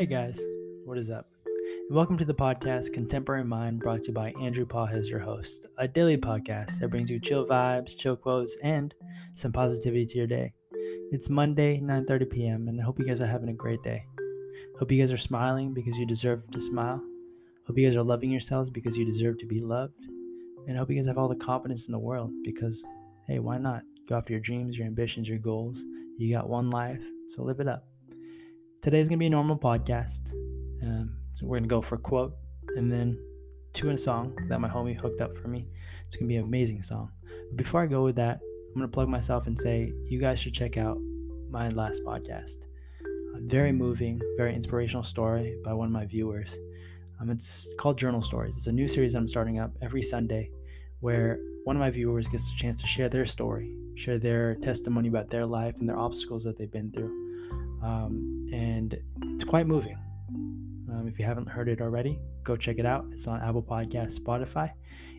Hey guys, what is up? And welcome to the podcast Contemporary Mind, brought to you by Andrew Pajas, your host, a daily podcast that brings you chill vibes, chill quotes, and some positivity to your day. It's Monday, 9:30 p.m., and I hope you guys are having a great day. Hope you guys are smiling because you deserve to smile. Hope you guys are loving yourselves because you deserve to be loved. And hope you guys have all the confidence in the world because, hey, why not? Go after your dreams, your ambitions, your goals. You got one life, so live it up. Today's gonna be a normal podcast. Um, so we're gonna go for a quote and then two a song that my homie hooked up for me. It's gonna be an amazing song. But before I go with that, I'm gonna plug myself and say you guys should check out my last podcast. A very moving, very inspirational story by one of my viewers. Um, it's called Journal Stories. It's a new series that I'm starting up every Sunday where one of my viewers gets a chance to share their story, share their testimony about their life and their obstacles that they've been through. Um, and it's quite moving. Um, if you haven't heard it already, go check it out. It's on Apple Podcasts, Spotify.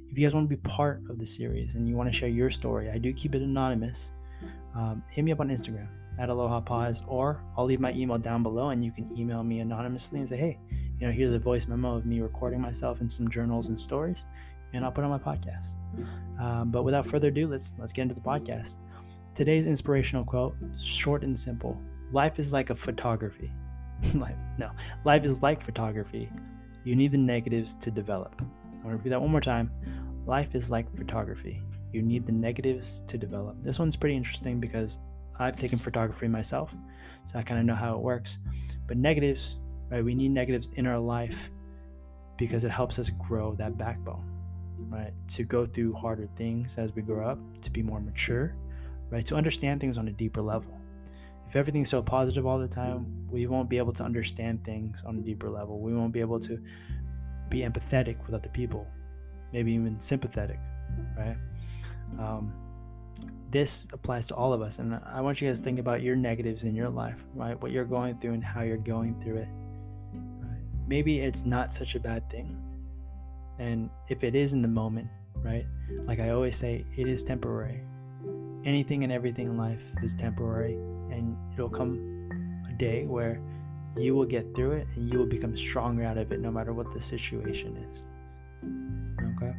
If you guys want to be part of the series and you want to share your story, I do keep it anonymous. Um, hit me up on Instagram at Aloha Pause, or I'll leave my email down below and you can email me anonymously and say, hey, you know, here's a voice memo of me recording myself in some journals and stories, and I'll put on my podcast. Um, but without further ado, let's let's get into the podcast. Today's inspirational quote, short and simple. Life is like a photography. life, no, life is like photography. You need the negatives to develop. I want to repeat that one more time. Life is like photography. You need the negatives to develop. This one's pretty interesting because I've taken photography myself, so I kind of know how it works. But negatives, right? We need negatives in our life because it helps us grow that backbone, right? To go through harder things as we grow up, to be more mature, right? To understand things on a deeper level if everything's so positive all the time, we won't be able to understand things on a deeper level. We won't be able to be empathetic with other people, maybe even sympathetic, right? Um, this applies to all of us, and I want you guys to think about your negatives in your life, right? What you're going through and how you're going through it. Right? Maybe it's not such a bad thing, and if it is in the moment, right? Like I always say, it is temporary. Anything and everything in life is temporary and it'll come a day where you will get through it and you will become stronger out of it no matter what the situation is okay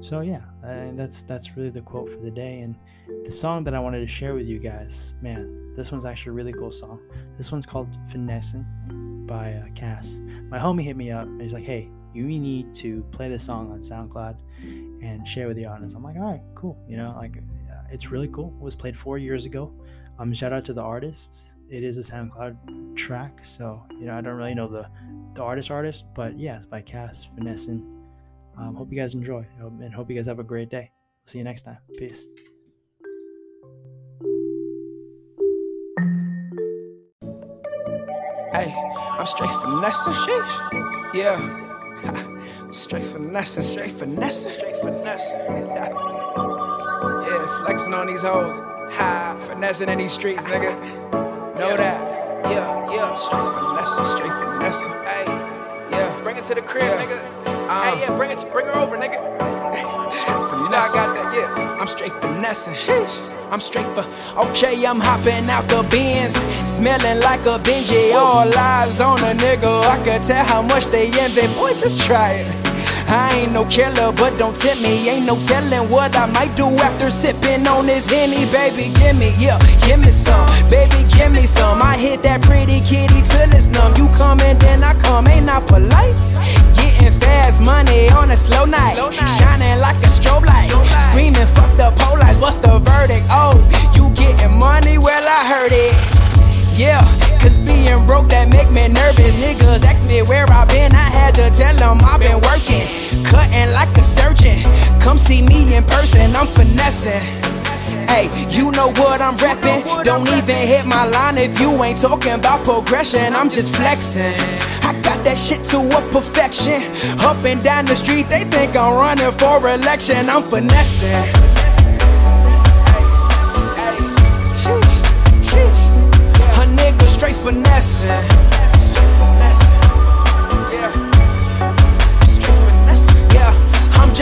so yeah and that's that's really the quote for the day and the song that i wanted to share with you guys man this one's actually a really cool song this one's called finessing by uh, cass my homie hit me up and he's like hey you need to play this song on soundcloud and share with the audience i'm like all right cool you know like it's really cool it was played four years ago um, shout out to the artists. It is a SoundCloud track, so you know I don't really know the the artist artist, but yeah, it's by Cass Finessing. Um, hope you guys enjoy, and hope you guys have a great day. See you next time. Peace. Hey, I'm straight finessing. Sheesh. Yeah. Straight finessing, straight finessing. Straight finessing. yeah, flexing on these hoes. High, finessing in these streets, nigga. Know yeah. that. Yeah, yeah. Straight finessing, straight finessing. Hey, yeah. Bring it to the crib, yeah. nigga. Um, hey, yeah, bring it, bring her over, nigga. straight finessing. You know I got that, yeah. I'm straight finessing. Sheesh. I'm straight for okay, I'm hopping out the bins, smelling like a Benji. All eyes on a nigga, I can tell how much they envy. Boy, just try it. I ain't no killer, but don't tempt me. Ain't no telling what I might do after sipping on this Henny. Baby, give me, yeah, give me some. On a slow night. Shining like a strobe light. Screaming, fuck the police. What's the verdict? Oh, you getting money? Well, I heard it. Yeah, cause being broke that make me nervous. Niggas ask me where I been, I had to tell them I've been working. Cutting like a surgeon. Come see me in person, I'm finessing. Hey, you know what I'm rapping? Don't even hit my line if you ain't talking about progression. I'm just flexing. I got that shit to a perfection. Up and down the street, they think I'm running for election. I'm finessing. A nigga straight finessing.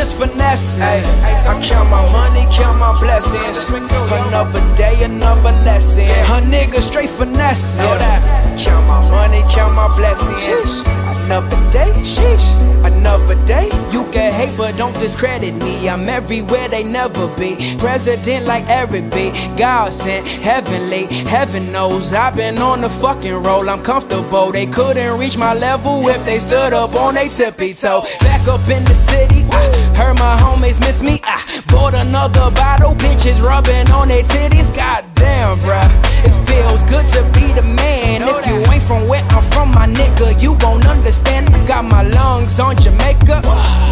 Just finessing. I count my money, count my blessings. Another day, another lesson. Her nigga straight finesse. Count my money, count my blessings. Another day, sheesh, another day. You can hate, but don't discredit me. I'm everywhere they never be. President like Eric B. God sent, heavenly, heaven knows. I've been on the fucking roll. I'm comfortable. They couldn't reach my level if they stood up on their tippy toe. Back up in the city, I heard my homies miss me. I bought another bottle, bitches rubbing on their titties. Goddamn, bruh. It feels good to be the man. If you ain't from where I'm from, my nigga, you won't understand. Got my lungs on Jamaica,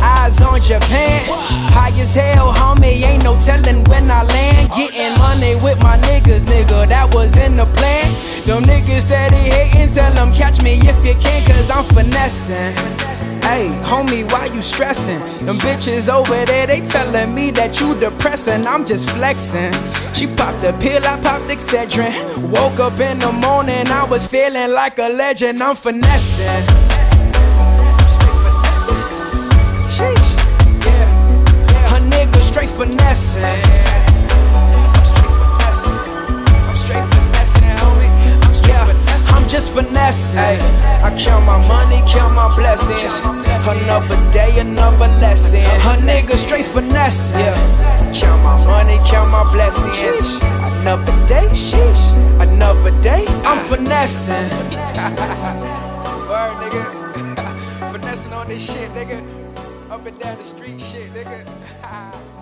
eyes on Japan. High as hell, homie, ain't no telling when I land. Getting if you can, cause I'm finessing. Hey, homie, why you stressing? Them bitches over there, they telling me that you depressing. I'm just flexing. She popped a pill, I popped Excedrin. Woke up in the morning, I was feeling like a legend. I'm finessing. Another day, another lesson. Her nigga straight finessing. Yeah. Count my money, count my blessings. Another day, sheesh. Another day, I'm finessing. Word, nigga. finessing on this shit, nigga. Up and down the street shit, nigga.